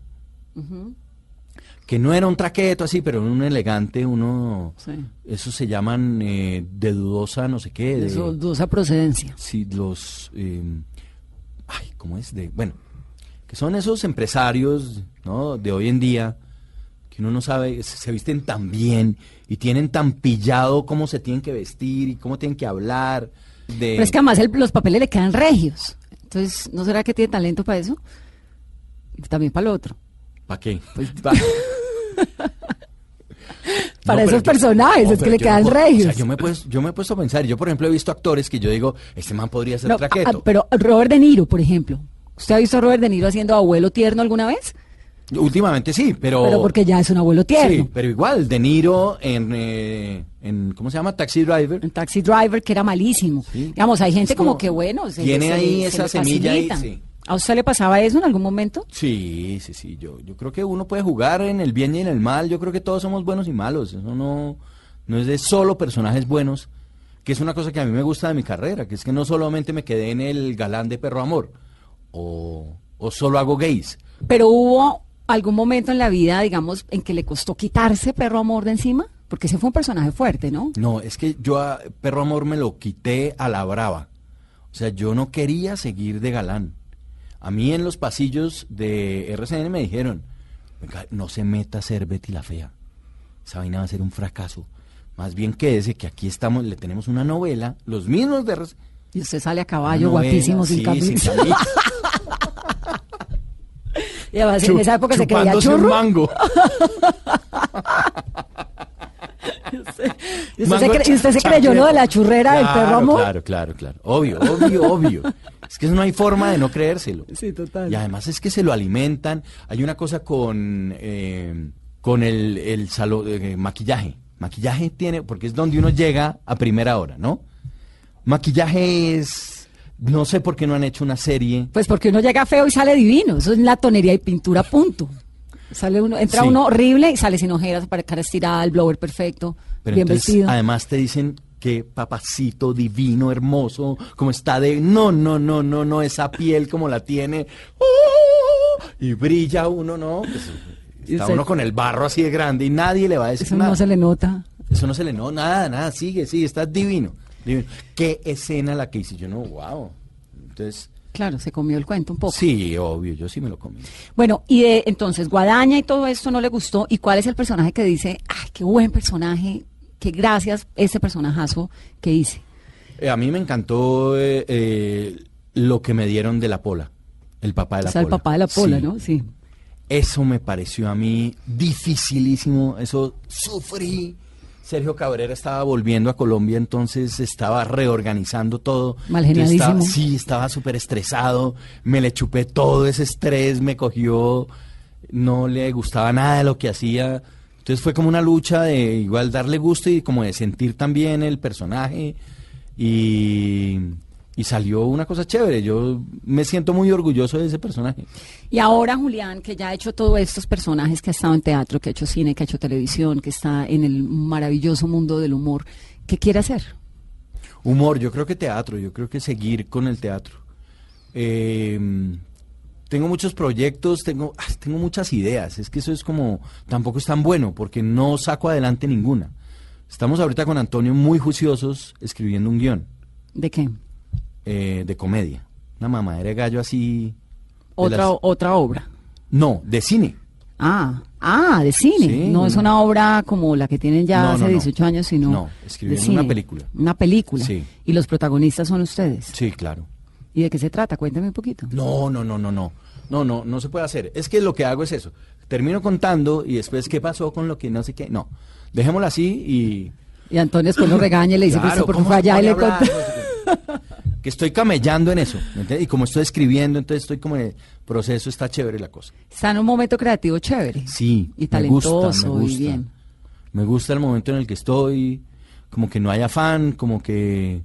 Que no era un traqueto así, pero un elegante, uno... Sí. Esos se llaman eh, de dudosa no sé qué. De dudosa procedencia. Sí, los... eh, ay, ¿cómo es? De, bueno, que son esos empresarios ¿no? de hoy en día que uno no sabe, se, visten tan bien y tienen tan pillado cómo se tienen que vestir y cómo tienen que hablar. De, Pero es que además el- los papeles le quedan regios. Entonces, ¿no será que tiene talento para eso? También para lo otro. ¿Para qué? Pues, Para No, esos personajes, no, es que le quedan puedo- regios. O sea, yo me, he puesto, yo me he puesto a pensar, yo por ejemplo he visto actores que yo digo, este man podría ser No, traqueto. ah, pero Robert De Niro, por ejemplo. ¿Usted ha visto a Robert De Niro haciendo abuelo tierno alguna vez? Últimamente sí, pero... Pero porque ya es un abuelo tierno. Sí, pero igual, De Niro en, eh, en ¿cómo se llama? Taxi Driver. Un taxi driver que era malísimo. Sí. Digamos, hay gente como, como- que, bueno, se, tiene se- ahí se esa semilla ahí, sí. ¿A usted le pasaba eso en algún momento? Sí, sí, sí. Yo, yo creo que uno puede jugar en el bien y en el mal. Yo creo que todos somos buenos y malos. Eso no, no es de solo personajes buenos, que es una cosa que a mí me gusta de mi carrera, que es que no solamente me quedé en el galán de perro amor, o, o solo hago gays. Pero hubo algún momento en la vida, digamos, en que le costó quitarse perro amor de encima, porque ese fue un personaje fuerte, ¿no? No, es que yo a perro amor me lo quité a la brava. O sea, yo no quería seguir de galán. A mí en los pasillos de RCN me dijeron, "Venga, no se meta a ser Betty la Fea. Esa vaina va a ser un fracaso. Más bien quédese que aquí estamos, le tenemos una novela, los mismos de RCN. Y usted sale a caballo, novela, guapísimo, sin sí, camisa. Y además en esa época se creía un churro. mango. ¿Y usted, y usted se, cre- y usted se creyó lo de la churrera del perro amor? Claro, claro, claro. Obvio, obvio, obvio. Es que no hay forma de no creérselo. Sí, total. Y además es que se lo alimentan. Hay una cosa con, eh, con el, el salo- eh, maquillaje. Maquillaje tiene, porque es donde uno llega a primera hora, ¿no? Maquillaje es, no sé por qué no han hecho una serie. Pues porque uno llega feo y sale divino. Eso es la tonería y pintura, punto. Sale uno, entra Sí. uno horrible y sale sin ojeras, para cara estirada, el blower perfecto, Pero bien entonces, vestido. además te dicen que papacito divino, hermoso, como está de... No, no, no, no, no, esa piel como la tiene. ¡oh! y brilla uno, ¿no? Pues, está uno con el barro así de grande y nadie le va a decir Eso nada. no se le nota. Eso no se le... No, nada, nada, sigue, sigue, estás divino. divino. ¿Qué escena la que hice? Yo no, wow. Entonces, Claro, se comió el cuento un poco. sí, obvio, yo sí me lo comí. Bueno, y de, entonces Guadaña y todo esto no le gustó. ¿Y cuál es el personaje que dice, ay, qué buen personaje, qué gracias ese personajazo que hice? Eh, a mí me encantó eh, eh, lo que me dieron de la pola. El papá de la o sea, el pola. papá de la pola, Sí. ¿no? Sí. Eso me pareció a mí dificilísimo, eso sufrí. Sergio Cabrera estaba volviendo a Colombia, entonces estaba reorganizando todo. Entonces estaba- Sí, estaba súper estresado, me le chupé todo ese estrés, me cogió, no le gustaba nada de lo que hacía. Entonces fue como una lucha de igual darle gusto y como de sentir también el personaje y, y salió una cosa chévere. Yo me siento muy orgulloso de ese personaje. Y ahora Julián, que ya ha hecho todos estos personajes, que ha estado en teatro, que ha hecho cine, que ha hecho televisión, que está en el maravilloso mundo del humor, ¿qué quiere hacer? Humor, yo creo que teatro, yo creo que seguir con el teatro. Eh, tengo muchos proyectos, tengo, ah, tengo muchas ideas, es que eso es como, tampoco es tan bueno porque no saco adelante ninguna. Estamos ahorita con Antonio muy juiciosos escribiendo un guion ¿De qué? eh, de comedia, una mamadera de gallo así. Otra, las- otra obra. No, de cine. Ah, ah, de cine. Sí. no es una obra como la que tienen ya No, hace no, no. 18 años, sino No, de cine. una película. Una película. Sí. Y los protagonistas son ustedes. Sí, claro. ¿Y de qué se trata? Cuéntame un poquito. No, no, no, no, no. No, no, no se puede hacer. Es que lo que hago es eso. Termino contando y después, ¿qué pasó con lo que no sé qué? No. Dejémoslo así y. Y Antonio después lo regaña y le dice, Claro, "Pero ¿por qué ¿cómo fue se allá y le contó? Que estoy camellando en eso. Y como estoy escribiendo, entonces estoy como en el proceso, está chévere la cosa. Está en un momento creativo chévere. Sí. Y me gusta, talentoso me y gusta. bien. Me gusta el momento en el que estoy, como que no hay afán, como que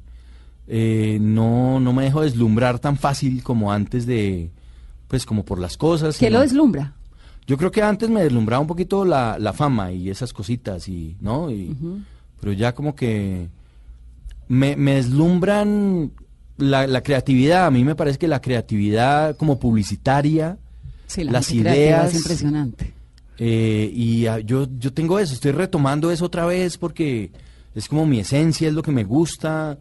eh, no, no me dejo deslumbrar tan fácil como antes de, pues como por las cosas. ¿Qué lo deslumbra? Yo creo que antes me deslumbraba un poquito la, la fama y esas cositas, y, ¿no? Y, Pero ya como que me, me deslumbran la, la creatividad. A mí me parece que la creatividad como publicitaria, Sí, la las ideas... es impresionante. eh, y ah, yo, yo tengo eso, estoy retomando eso otra vez porque es como mi esencia, es lo que me gusta.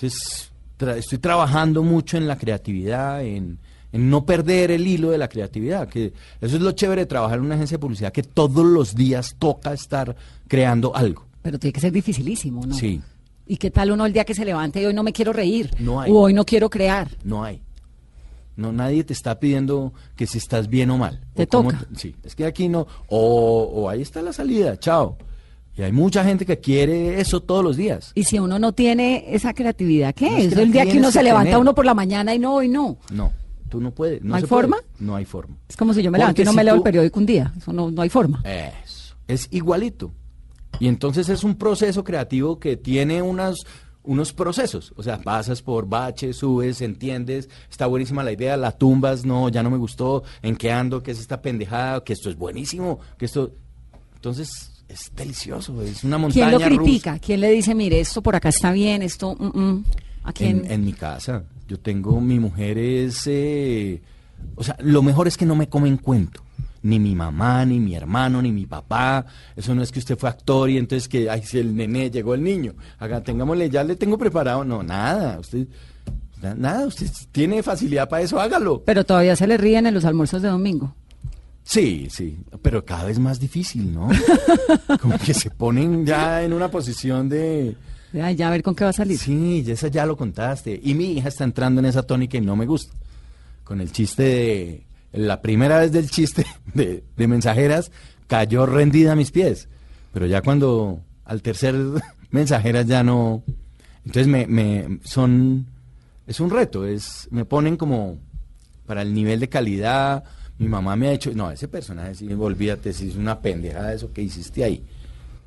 Entonces, tra- estoy trabajando mucho en la creatividad, en, en no perder el hilo de la creatividad. Que eso es lo chévere de trabajar en una agencia de publicidad, que todos los días toca estar creando algo. Pero tiene que ser dificilísimo, ¿no? Sí. ¿Y qué tal uno el día que se levante y hoy no me quiero reír? No hay. O hoy no quiero crear. No hay. No, nadie te está pidiendo que si estás bien o mal. Te O cómo toca. sí, es que aquí no. O, o ahí está la salida, chao. Y hay mucha gente que quiere eso todos los días. Y si uno no tiene esa creatividad, ¿qué No, es es? que el día que uno se levanta tener. uno por la mañana y no, hoy no. No, tú no puedes. No, ¿No hay puede. forma? No hay forma. Es como si yo me levanto y no si me leo el tú- periódico un día. Eso no, no hay forma. Eso. Es igualito. Y entonces es un proceso creativo que tiene unas, unos procesos. O sea, pasas por baches, subes, entiendes, está buenísima la idea, la tumbas, no, ya no me gustó, en qué ando, qué es esta pendejada, que esto es buenísimo, que esto... Entonces es delicioso, es una montaña ¿Quién lo rusa. critica? ¿Quién le dice, mire, esto por acá está bien, esto... mm, mm"? ¿A quién? En, en mi casa. Yo tengo, mi mujer es, eh, o sea, lo mejor es que no me comen cuento. Ni mi mamá, ni mi hermano, ni mi papá. Eso no es que usted fue actor y entonces que, ay, si el nené llegó el niño. Haga, tengámosle, ya le tengo preparado. No, nada. Usted, na- nada, usted tiene facilidad para eso, hágalo. Pero todavía se le ríen en los almuerzos de domingo. Sí, sí, pero cada vez más difícil, ¿no? Como que se ponen ya en una posición de... Ya a ver con qué va a salir. Sí, ya esa ya lo contaste. Y mi hija está entrando en esa tónica y no me gusta. Con el chiste de... La primera vez del chiste de, de mensajeras cayó rendida a mis pies. Pero ya cuando al tercer mensajeras ya no... Entonces me, me son... Es un reto, es me ponen como para el nivel de calidad. Mi mamá me ha dicho, no, ese personaje sí, olvídate, si es una pendejada eso que hiciste ahí.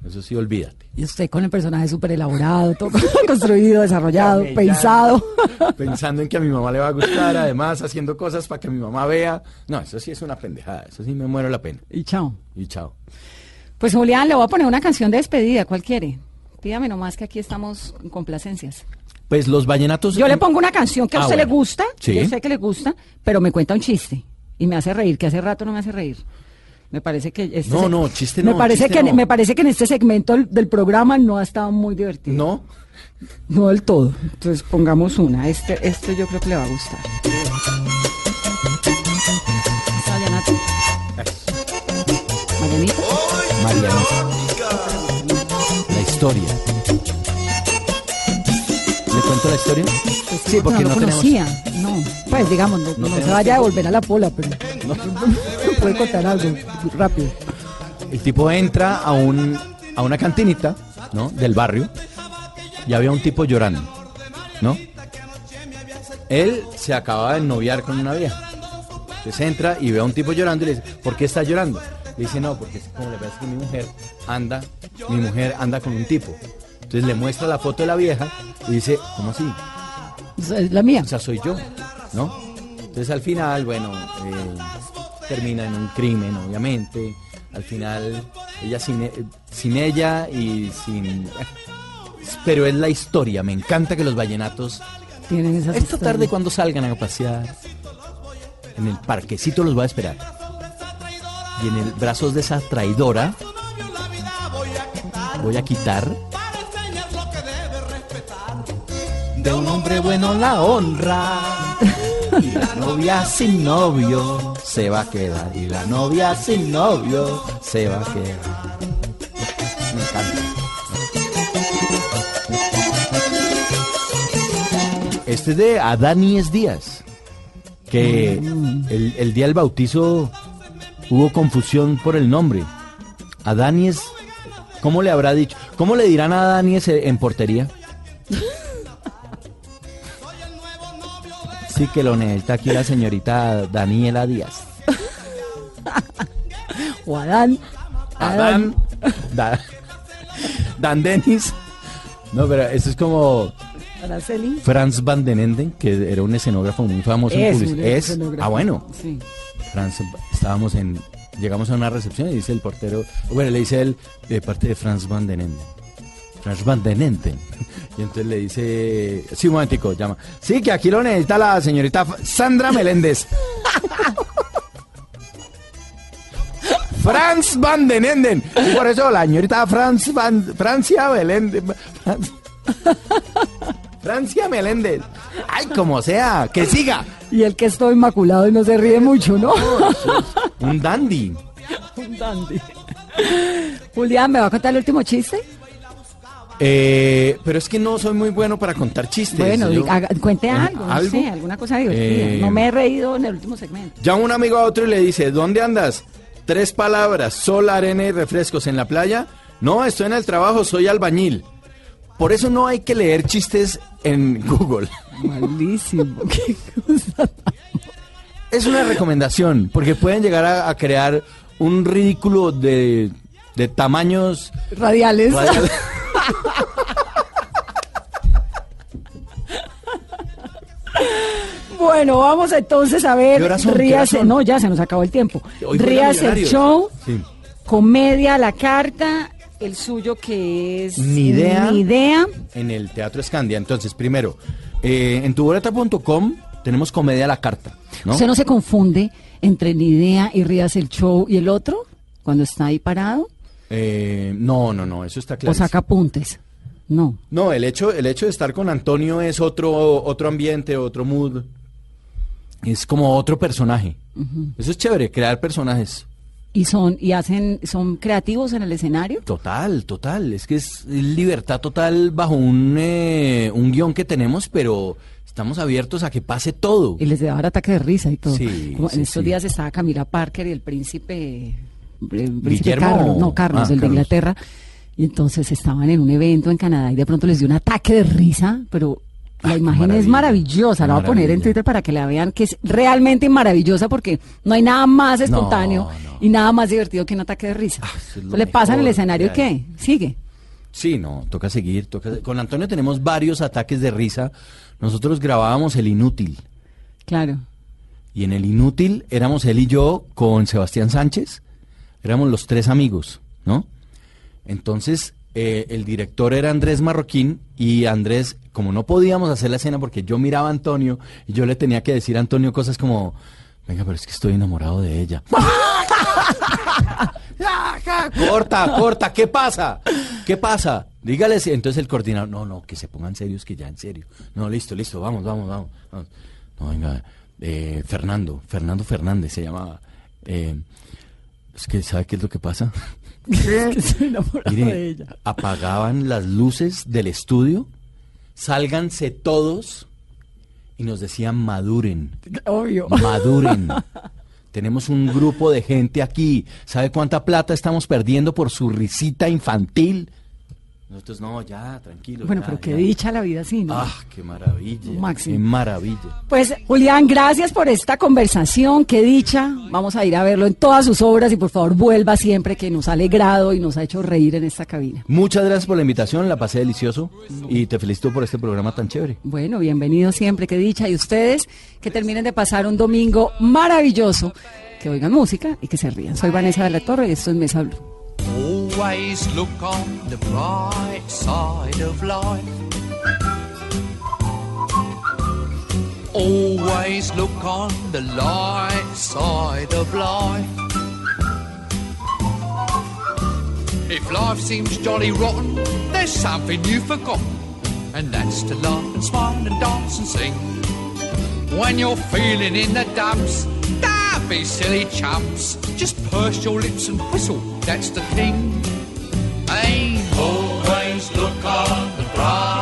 Eso sí, olvídate. Y usted con el personaje súper elaborado, todo construido, desarrollado, pensado. Pensando en que a mi mamá le va a gustar, además haciendo cosas para que mi mamá vea. No, eso sí es una pendejada, eso sí me muero la pena. y chao. Y chao. Pues Julián, le voy a poner una canción de despedida, ¿cuál quiere? Pídame nomás que aquí estamos en complacencias. Pues los vallenatos... Yo le pongo una canción que a Ah, usted bueno. le gusta, Sí. yo sé que le gusta, pero me cuenta un chiste y me hace reír, que hace rato no me hace reír. Me parece que este No, no, chiste me no, parece chiste que no. me parece que en este segmento del, programa no ha estado muy divertido. No, No del todo. Entonces pongamos una. Este, este yo creo que le va a gustar. ¿Marianita? Marianita. La historia. ¿Le cuento la historia? Pues Sí, porque no, no lo tenemos- conocía. No, pues digamos, no, no se tenemos vaya a devolver a la pola, pero puede contar algo rápido. El tipo entra a un a una cantinita, ¿no? Del barrio y había un tipo llorando, ¿no? Él se acaba de noviar con una vieja. Entonces entra y ve a un tipo llorando y le dice, ¿por qué está llorando? Le dice, no, porque es como le parece que mi mujer anda, mi mujer anda con un tipo. Entonces le muestra la foto de la vieja y dice, ¿cómo así? Es la mía. O sea, soy yo, ¿no? Entonces al final, bueno, eh, termina en un crimen, obviamente. Al final, ella sin, e- sin ella y sin... Pero es la historia, me encanta que los vallenatos... Tienen esas Esta tarde cuando salgan a pasear, en el parquecito los va a esperar. Y en el brazos de esa traidora voy a quitar de un hombre bueno la honra. Y la novia sin novio se va a quedar. Y la novia sin novio se va a quedar. Me encanta. Este es de Adaníes Díaz. Que el, el día del bautizo hubo confusión por el nombre. Adaníes, ¿cómo le habrá dicho? ¿Cómo le dirán a Adaníes en portería? Sí que lo necesita aquí la señorita Daniela Díaz. O Adán. Adán. Da- Dan Dennis. No, pero eso es como Araceli. Franz Van den Enden, que era un escenógrafo muy famoso en Es publicidad. un Es, escenógrafo. ah, bueno. Sí. Franz, estábamos en, llegamos a una recepción y dice el portero, bueno, le dice él, de parte de Franz Van den Enden. Franz Van den Enden. Y entonces le dice, sí, un momentico, llama. Sí, que aquí lo necesita la señorita Sandra Meléndez. Franz Van den Enden. Y por eso la señorita Franz Van, Francia Meléndez. Franz- Francia Meléndez. Ay, como sea, que siga. Y el que es todo inmaculado y no se ríe mucho, ¿no? Un dandy. Un dandy. Julián, ¿me va a contar el último chiste? Eh, pero es que no soy muy bueno para contar chistes. Bueno, Yo- haga- cuente algo, no sé, alguna cosa divertida. Eh, no me he reído en el último segmento. Llama un amigo a otro y le dice, ¿dónde andas? Tres palabras, sol, arena y refrescos en la playa. No, estoy en el trabajo, soy albañil. Por eso no hay que leer chistes en Google. Malísimo. qué cosa. Es una recomendación, porque pueden llegar a, a crear un ridículo de, de tamaños Radiales. radiales. Bueno, vamos entonces a ver. ¿Qué horas son? ¿Qué horas Ríase, no, ya se nos acabó el tiempo. Ríase el show, Sí. comedia a la carta, el suyo que es Ni idea. Ni idea. en el Teatro Escandia. Entonces, primero, eh, en tuboleta.com tenemos comedia a la carta. ¿no? ¿Usted no se confunde entre ni idea y Ríase el show y el otro? Cuando está ahí parado Eh, no, no, no, eso está claro. o saca apuntes. No. No, el hecho, el hecho de estar con Antonio es otro, otro ambiente, otro mood. Es como otro personaje. Eso es chévere, crear personajes. Y son, y hacen, son creativos en el escenario. Total, total. Es que es libertad total bajo un, eh, un guion que tenemos, pero estamos abiertos a que pase todo. Y les daba ataque de risa y todo. Sí, Como sí, en estos sí. días estaba Camila Parker y el príncipe, Carlos, no, Carlos, Ah, el de Carlos. Inglaterra. Y entonces estaban en un evento en Canadá y de pronto les dio un ataque de risa, pero La Ah, imagen es maravillosa, la voy a poner en. Twitter para que la vean, que es realmente maravillosa porque no hay nada más espontáneo no. y nada más divertido que un ataque de risa. es lo ¿Le pasa en el escenario qué? Sigue. Sí, no, toca seguir. Toca... Con Antonio tenemos varios ataques de risa. Nosotros grabábamos El Inútil. Claro. Y en El Inútil éramos él y yo con Sebastián Sánchez. Éramos los tres amigos, ¿no? Entonces, eh, el director era Andrés Marroquín y Andrés, como no podíamos hacer la escena porque yo miraba a Antonio y yo le tenía que decir a Antonio cosas como, venga, pero es que estoy enamorado de ella. corta, corta, ¿qué pasa? ¿Qué pasa? Dígale, entonces el coordinador, no, no, que se pongan serios, que ya en serio. No, listo, listo, vamos, vamos, vamos. vamos. No, venga, eh, Fernando, Fernando Fernández se llamaba. Eh, es que, ¿sabe qué es lo que pasa? que estoy enamorado de ella. apagaban las luces del estudio, sálganse todos y nos decían maduren, Obvio. maduren. Tenemos un grupo de gente aquí. ¿Sabe cuánta plata estamos perdiendo por su risita infantil? Nosotros no, ya, tranquilo. Bueno, ya, pero qué ya. dicha la vida así, ¿no? Ah, qué maravilla. Máximo. Qué maravilla. Pues Julián, gracias por esta conversación, qué dicha. Vamos a ir a verlo en todas sus obras y por favor vuelva siempre que nos ha alegrado y nos ha hecho reír en esta cabina. Muchas gracias por la invitación, la pasé delicioso y te felicito por este programa tan chévere. Bueno, bienvenido siempre, qué dicha. Y ustedes que terminen de pasar un domingo maravilloso, que oigan música y que se rían. Soy Vanessa de la Torre y esto es Mesa Blue. Always look on the bright side of life. Always look on the light side of life. If life seems jolly rotten, there's something you've forgotten, and that's to laugh and smile and dance and sing. When you're feeling in the dumps, be silly chumps! Just purse your lips and whistle, that's the thing. Hey, always look on the prize.